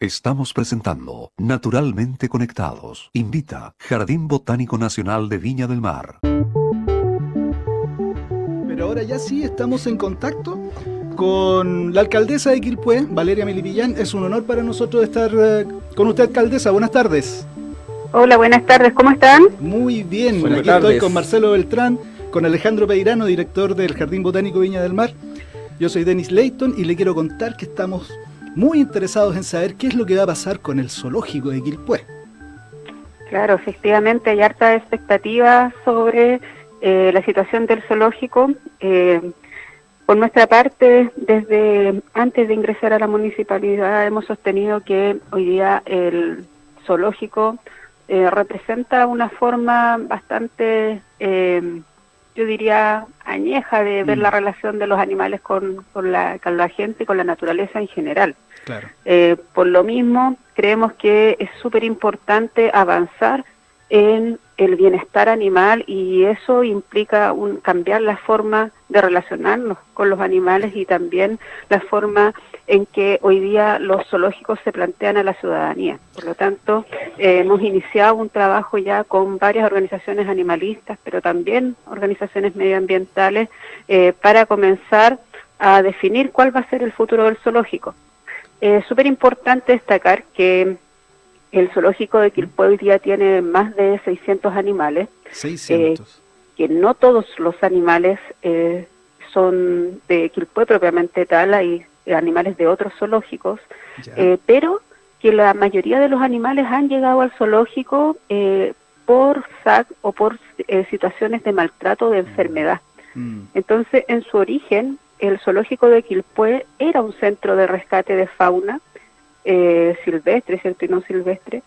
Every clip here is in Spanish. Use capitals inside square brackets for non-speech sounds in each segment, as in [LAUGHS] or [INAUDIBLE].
Estamos presentando Naturalmente Conectados. Invita Jardín Botánico Nacional de Viña del Mar. Pero ahora ya sí estamos en contacto con la alcaldesa de Quilpué, Valeria Melipillán. Es un honor para nosotros estar eh, con usted, alcaldesa. Buenas tardes. Hola, buenas tardes. ¿Cómo están? Muy bien. Buenas Aquí tardes. estoy con Marcelo Beltrán, con Alejandro Peirano, director del Jardín Botánico Viña del Mar. Yo soy Denis Leighton y le quiero contar que estamos muy interesados en saber qué es lo que va a pasar con el zoológico de Quilpué. Claro, efectivamente hay harta expectativa sobre eh, la situación del zoológico. Eh, por nuestra parte, desde antes de ingresar a la municipalidad hemos sostenido que hoy día el zoológico eh, representa una forma bastante, yo diría, añeja de ver Mm. la relación de los animales con, con, la, con la gente y con la naturaleza en general. Claro. Eh, por lo mismo, creemos que es súper importante avanzar en el bienestar animal y eso implica un, cambiar la forma de relacionarnos con los animales y también la forma en que hoy día los zoológicos se plantean a la ciudadanía. Por lo tanto, eh, hemos iniciado un trabajo ya con varias organizaciones animalistas, pero también organizaciones medioambientales, eh, para comenzar a definir cuál va a ser el futuro del zoológico. Es súper importante destacar que el zoológico de Quilpué hoy día tiene más de 600 animales, 600. que no todos los animales eh, son de Quilpué propiamente tal, hay animales de otros zoológicos, eh, pero que la mayoría de los animales han llegado al zoológico eh, por SAC o por eh, situaciones de maltrato o de enfermedad. Mm. Entonces, en su origen, el zoológico de Quilpué era un centro de rescate de fauna eh, silvestre, ¿cierto? Y no silvestre.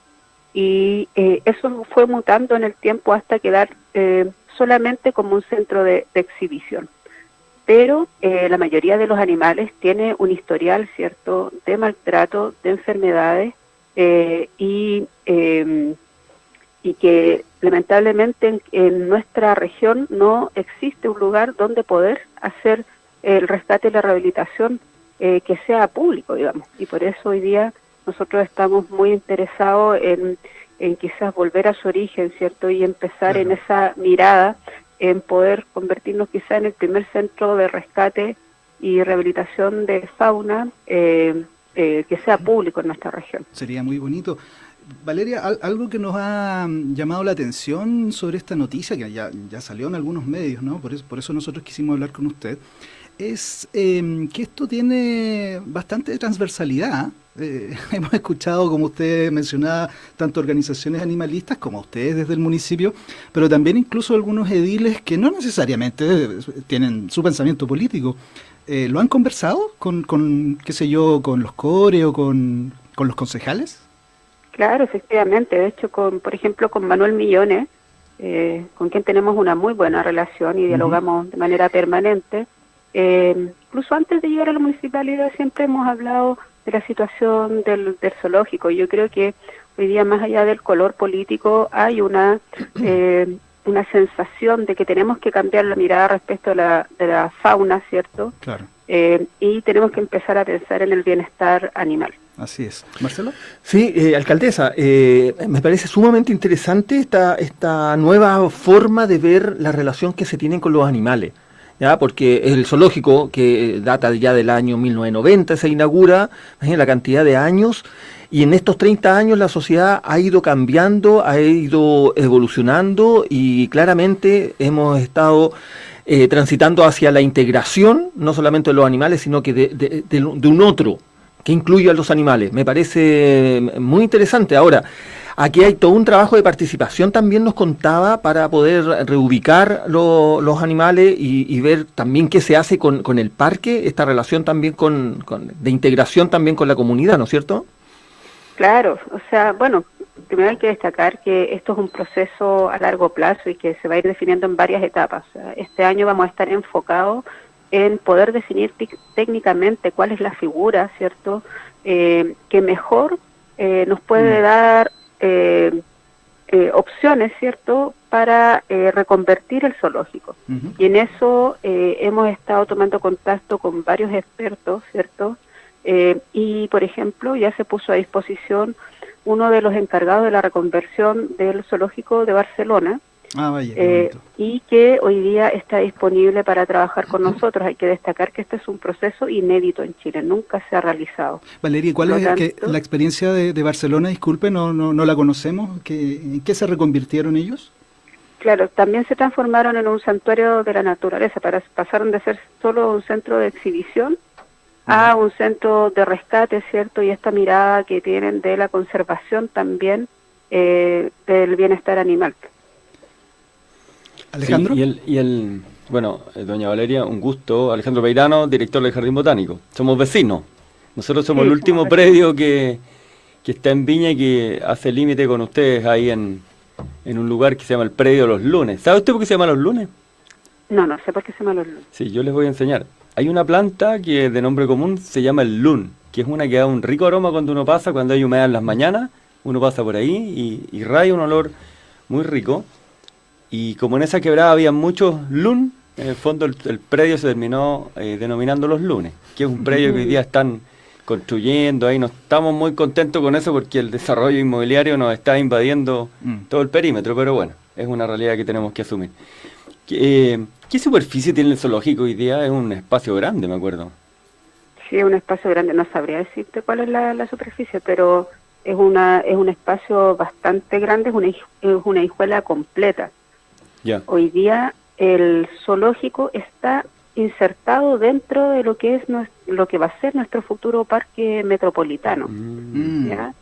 Y eh, eso fue mutando en el tiempo hasta quedar eh, solamente como un centro de, exhibición. Pero eh, la mayoría de los animales tiene un historial, ¿cierto?, de maltrato, de enfermedades y, eh, y que lamentablemente en, en nuestra región no existe un lugar donde poder hacer el rescate y la rehabilitación eh, que sea público, digamos. Y por eso hoy día nosotros estamos muy interesados en, en quizás volver a su origen, ¿cierto? Y empezar en esa mirada, en poder convertirnos quizás en el primer centro de rescate y rehabilitación de fauna eh, eh, que sea público en nuestra región. Sería muy bonito. Valeria, al- algo que nos ha mm, llamado la atención sobre esta noticia, que ya, ya salió en algunos medios, ¿no? Por eso, por eso nosotros quisimos hablar con usted, es eh, que esto tiene bastante transversalidad. Eh, [LAUGHS] hemos escuchado, como usted mencionaba, tanto organizaciones animalistas como ustedes desde el municipio, pero también incluso algunos ediles que no necesariamente tienen su pensamiento político. Eh, ¿Lo han conversado con, con, qué sé yo, con los core o con, con los concejales? Claro, efectivamente. De hecho, con, por ejemplo, con Manuel Millones, eh, con quien tenemos una muy buena relación y dialogamos de manera permanente. Eh, incluso antes de llegar a la municipalidad siempre hemos hablado de la situación del, del zoológico. Yo creo que hoy día, más allá del color político, hay una [CLEARS THROAT] eh, una sensación de que tenemos que cambiar la mirada respecto a la, de la fauna, ¿cierto? Claro, Eh, y tenemos que empezar a pensar en el bienestar animal. así es. Marcelo. Sí, eh, alcaldesa, eh, me parece sumamente interesante esta, esta nueva forma de ver la relación que se tienen con los animales. ¿Ya? Porque el zoológico, que data ya del año 1990, se inaugura, imagínate la cantidad de años, y en estos 30 años la sociedad ha ido cambiando, ha ido evolucionando y claramente hemos estado eh, transitando hacia la integración, no solamente de los animales, sino que de, de- un otro, que incluye a los animales. Me parece eh, muy interesante. Ahora, aquí hay todo un trabajo de participación, también nos contaba, para poder reubicar lo- los animales y, y ver también qué se hace con, con el parque, esta relación también con, con- de integración también con la comunidad, ¿no es cierto? Claro, o sea, bueno, primero hay que destacar que esto es un proceso a largo plazo y que se va a ir definiendo en varias etapas. Este año vamos a estar enfocados en poder definir técnicamente cuál es la figura, ¿cierto?, eh, que mejor eh, nos puede Mm. dar eh, eh, opciones, ¿cierto?, para eh, reconvertir el zoológico. Y en eso eh, hemos estado tomando contacto con varios expertos, ¿cierto? Eh, y, por ejemplo, ya se puso a disposición uno de los encargados de la reconversión del zoológico de Barcelona, Ah, vaya, eh, y que hoy día está disponible para trabajar con nosotros. Hay que destacar que este es un proceso inédito en Chile, nunca se ha realizado. Valeria, ¿cuál por es que- la experiencia de, de Barcelona? Disculpe, no, no, no la conocemos. ¿Qué, ¿En qué se reconvirtieron ellos? Claro, también se transformaron en un santuario de la naturaleza, para, pasaron de ser solo un centro de exhibición a un centro de rescate, ¿cierto? Y esta mirada que tienen de la conservación también eh, del bienestar animal. Alejandro. Sí, y el, y el, bueno, eh, doña Valeria, un gusto. Alejandro Peirano, director del Jardín Botánico. Somos vecinos. Nosotros somos Sí, el último predio que, que está en Viña y que hace límite con ustedes ahí en, en un lugar que se llama el Predio Los Lunes. ¿Sabe usted por qué se llama Los Lunes? No, no sé por qué se llaman los lunes. Sí, yo les voy a enseñar. Hay una planta que de nombre común se llama el lun, que es una que da un rico aroma cuando uno pasa, cuando hay humedad en las mañanas, uno pasa por ahí y, y raya un olor muy rico. Y como en esa quebrada había muchos lun, en el fondo el, el predio se terminó eh, denominando los lunes, que es un predio que hoy día están construyendo ahí. No estamos muy contentos con eso porque el desarrollo inmobiliario nos está invadiendo Mm. todo el perímetro, pero bueno, es una realidad que tenemos que asumir. ¿Qué, eh, ¿qué superficie tiene el zoológico hoy día? Es un espacio grande, me acuerdo. Sí, es un espacio grande, no sabría decirte cuál es la, la superficie, pero es una es un espacio bastante grande, es una, es una hijuela completa. Hoy día el zoológico está insertado dentro de lo que es nues- lo que va a ser nuestro futuro parque metropolitano. Mm. ¿ya?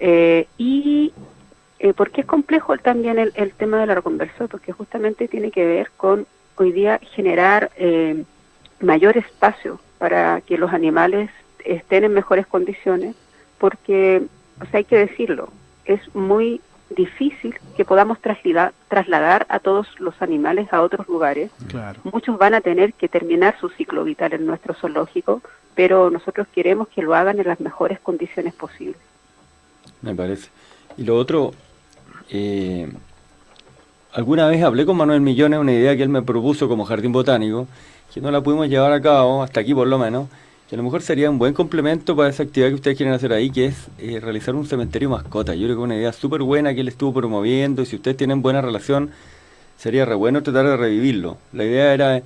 Eh, y eh, ¿por qué es complejo también el, el tema de la reconversión? Porque justamente tiene que ver con hoy día generar eh, mayor espacio para que los animales estén en mejores condiciones, porque, o sea, hay que decirlo, es muy difícil que podamos trasladar, trasladar a todos los animales a otros lugares. Claro. Muchos van a tener que terminar su ciclo vital en nuestro zoológico, pero nosotros queremos que lo hagan en las mejores condiciones posibles. Me parece. Y lo otro, eh, alguna vez hablé con Manuel Millones, una idea que él me propuso como jardín botánico, que no la pudimos llevar a cabo, hasta aquí por lo menos, que a lo mejor sería un buen complemento para esa actividad que ustedes quieren hacer ahí, que es eh, realizar un cementerio mascota. Yo creo que es una idea súper buena que él estuvo promoviendo y si ustedes tienen buena relación, sería re bueno tratar de revivirlo. La idea era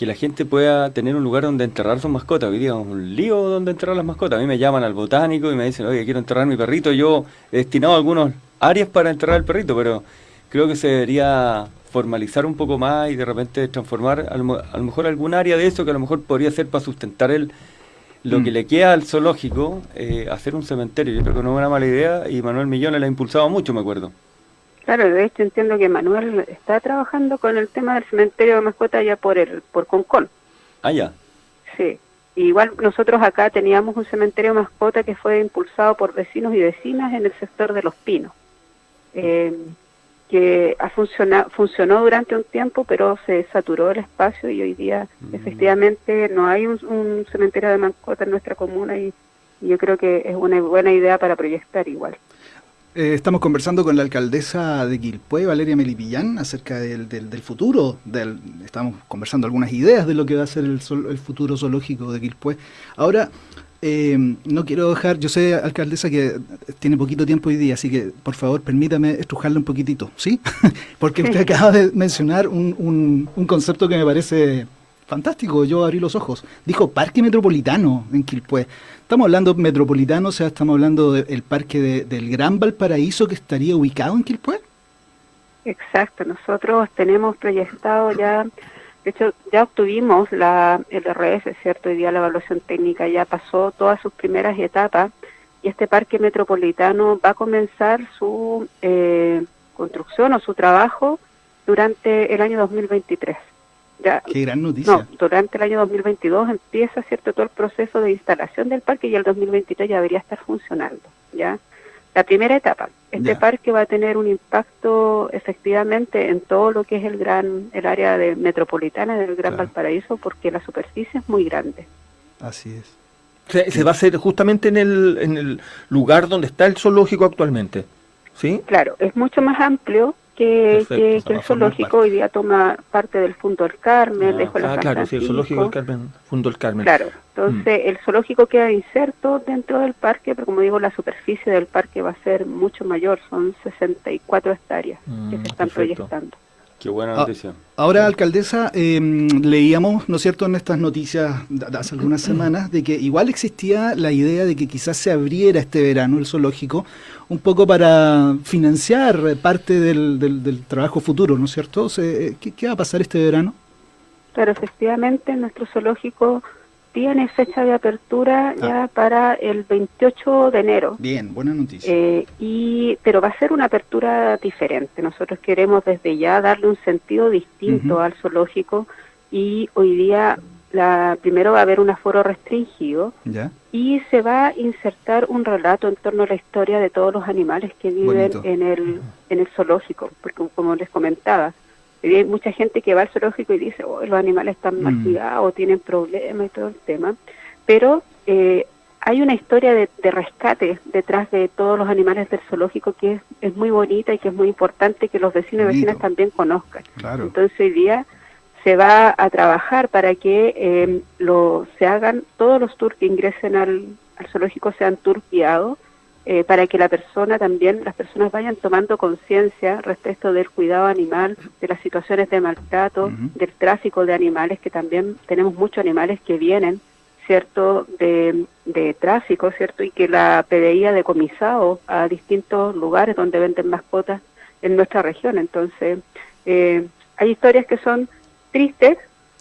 que la gente pueda tener un lugar donde enterrar sus mascotas. Hoy día es un lío donde enterrar las mascotas. A mí me llaman al botánico y me dicen, oye, quiero enterrar mi perrito. Yo he destinado algunos áreas para enterrar el perrito, pero creo que se debería formalizar un poco más y de repente transformar a lo, a lo mejor algún área de eso que a lo mejor podría ser para sustentar el, lo Mm. que le queda al zoológico, eh, hacer un cementerio. Yo creo que no es una mala idea y Manuel Millones la ha impulsado mucho, me acuerdo. Claro, de hecho entiendo que Manuel está trabajando con el tema del cementerio de mascotas ya por el por Concon. Ah, ya. Sí. Igual nosotros acá teníamos un cementerio de mascota que fue impulsado por vecinos y vecinas en el sector de Los Pinos, eh, que ha funciona- funcionó durante un tiempo, pero se saturó el espacio y hoy día Mm. efectivamente no hay un, un cementerio de mascota en nuestra comuna y, y yo creo que es una buena idea para proyectar igual. Eh, estamos conversando con la alcaldesa de Quilpué, Valeria Melipillán, acerca del, del, del futuro. Del, estamos conversando algunas ideas de lo que va a ser el, zool- el futuro zoológico de Quilpué. Ahora, eh, no quiero dejar, yo sé, alcaldesa, que tiene poquito tiempo hoy día, así que por favor permítame estrujarle un poquitito, ¿sí? [LAUGHS] Porque usted acaba de mencionar un, un, un concepto que me parece fantástico, yo abrí los ojos. Dijo parque metropolitano en Quilpué. Estamos hablando metropolitano, o sea, estamos hablando del parque de- del Gran Valparaíso que estaría ubicado en Quilpué. Exacto, nosotros tenemos proyectado ya, de hecho ya obtuvimos la el RS, ¿cierto? Hoy día la evaluación técnica ya pasó todas sus primeras etapas y este parque metropolitano va a comenzar su eh, construcción o su trabajo durante el año 2023. Ya, Qué gran noticia. no, durante el año 2022 empieza, ¿cierto?, todo el proceso de instalación del parque y el 2023 ya debería estar funcionando, ¿ya? La primera etapa, este parque va a tener un impacto efectivamente en todo lo que es el gran, el área de metropolitana del Gran Claro. Valparaíso porque la superficie es muy grande. Así es. Se, se va a hacer justamente en el, en el lugar donde está el zoológico actualmente. ¿Sí? Claro, es mucho más amplio que, Perfecto, el zoológico hoy día toma parte del Fondo del Carmen, Ah, de Escuela Ah, claro, sí, el zoológico del. Carmen, Fundo del Carmen. Claro, entonces el zoológico queda inserto dentro del parque, pero como digo, la superficie del parque va a ser mucho mayor, son 64 hectáreas que Mm, se están perfecto. proyectando. Qué buena Ah, noticia. Ahora, alcaldesa, eh, leíamos, ¿no es cierto?, en estas noticias de hace algunas [CLEARS THROAT] semanas, de que igual existía la idea de que quizás se abriera este verano el zoológico un poco para financiar parte del, del- del trabajo futuro, ¿no es cierto? Se- eh, ¿qué, qué va a pasar este verano? Pero efectivamente nuestro zoológico tiene fecha de apertura ya para el 28 de enero. Bien, buena noticia. Eh, y pero va a ser una apertura diferente. Nosotros queremos desde ya darle un sentido distinto al zoológico y hoy día la primero va a haber un aforo restringido ¿Ya? y se va a insertar un relato en torno a la historia de todos los animales que viven Bonito. en el en el zoológico, porque como les comentaba, hay mucha gente que va al zoológico y dice, oh, los animales están Mm. cuidados, tienen problemas y todo el tema, pero eh, hay una historia de, de rescate detrás de todos los animales del zoológico que es, es muy bonita y que es muy importante que los vecinos y vecinas también conozcan. Claro. Entonces hoy día se va a trabajar para que eh, lo, se hagan todos los tours que ingresen al, al zoológico sean tours guiados eh, para que la persona también, las personas vayan tomando conciencia respecto del cuidado animal, de las situaciones de maltrato, del tráfico de animales, que también tenemos muchos animales que vienen, ¿cierto?, de, de tráfico, ¿cierto?, y que la PDI ha decomisado a distintos lugares donde venden mascotas en nuestra región. Entonces, eh, hay historias que son tristes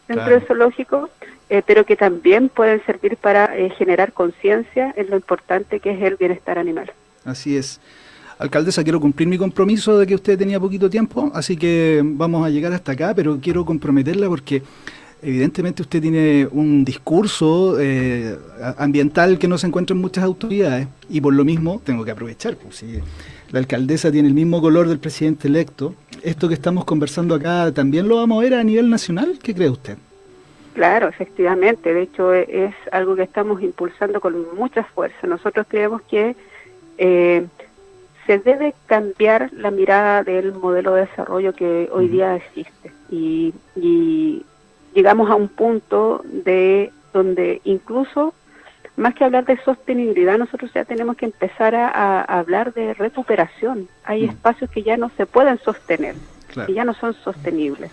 dentro Claro. del zoológico, eh, pero que también pueden servir para eh, generar conciencia en lo importante que es el bienestar animal. Así es. Alcaldesa, quiero cumplir mi compromiso de que usted tenía poquito tiempo, así que vamos a llegar hasta acá, pero quiero comprometerla porque evidentemente usted tiene un discurso eh, ambiental que no se encuentra en muchas autoridades y por lo mismo tengo que aprovechar. Pues, si la alcaldesa tiene el mismo color del presidente electo, esto que estamos conversando acá también lo vamos a ver a nivel nacional, ¿qué cree usted? Claro, efectivamente. De hecho, e- es algo que estamos impulsando con mucha fuerza. Nosotros creemos que eh, se debe cambiar la mirada del modelo de desarrollo que hoy día existe. Y, y llegamos a un punto de donde incluso, más que hablar de sostenibilidad, nosotros ya tenemos que empezar a, a hablar de recuperación. Hay Mm. espacios que ya no se pueden sostener Claro. que ya no son sostenibles.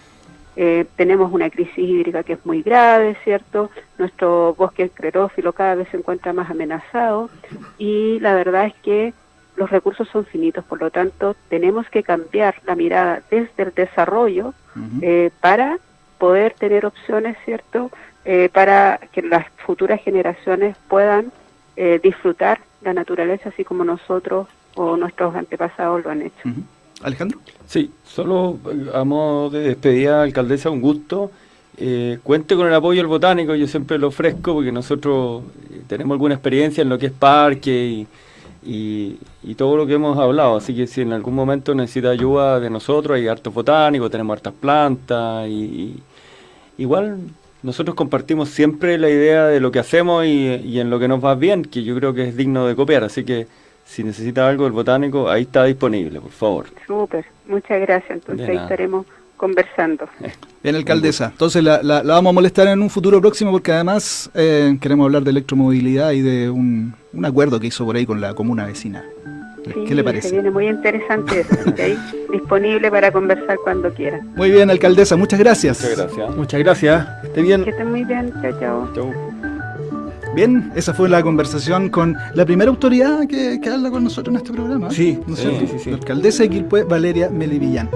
Eh, tenemos una crisis hídrica que es muy grave, ¿cierto? Nuestro bosque esclerófilo cada vez se encuentra más amenazado y la verdad es que los recursos son finitos, por lo tanto tenemos que cambiar la mirada desde el desarrollo eh, para poder tener opciones, ¿cierto? Eh, para que las futuras generaciones puedan eh, disfrutar la naturaleza así como nosotros o nuestros antepasados lo han hecho. Alejandro. Sí, solo eh, a modo de despedida, alcaldesa, un gusto. Eh, cuente con el apoyo del botánico, yo siempre lo ofrezco porque nosotros eh, tenemos alguna experiencia en lo que es parque y, y- y todo lo que hemos hablado. Así que si en algún momento necesita ayuda de nosotros, hay hartos botánicos, tenemos hartas plantas y, y igual nosotros compartimos siempre la idea de lo que hacemos y, y en lo que nos va bien, que yo creo que es digno de copiar. Así que si necesita algo del botánico, ahí está disponible, por favor. Súper, muchas gracias. Entonces ahí estaremos conversando. [LAUGHS] Bien, alcaldesa. Entonces la, la- la vamos a molestar en un futuro próximo porque además eh, queremos hablar de electromovilidad y de un, un acuerdo que hizo por ahí con la comuna vecina. ¿Qué Sí, le Se parece? viene muy interesante eso, [LAUGHS] disponible para conversar cuando quieran. Muy bien, alcaldesa, muchas gracias. Muchas gracias. Muchas gracias. Esté bien. Que estén muy bien. Chao, chao. Chau. Bien, esa fue la conversación con la primera autoridad que, que habla con nosotros en este programa. Sí, ¿no sí, cierto? sí, sí. La alcaldesa de Quilpué, Valeria Melivillán.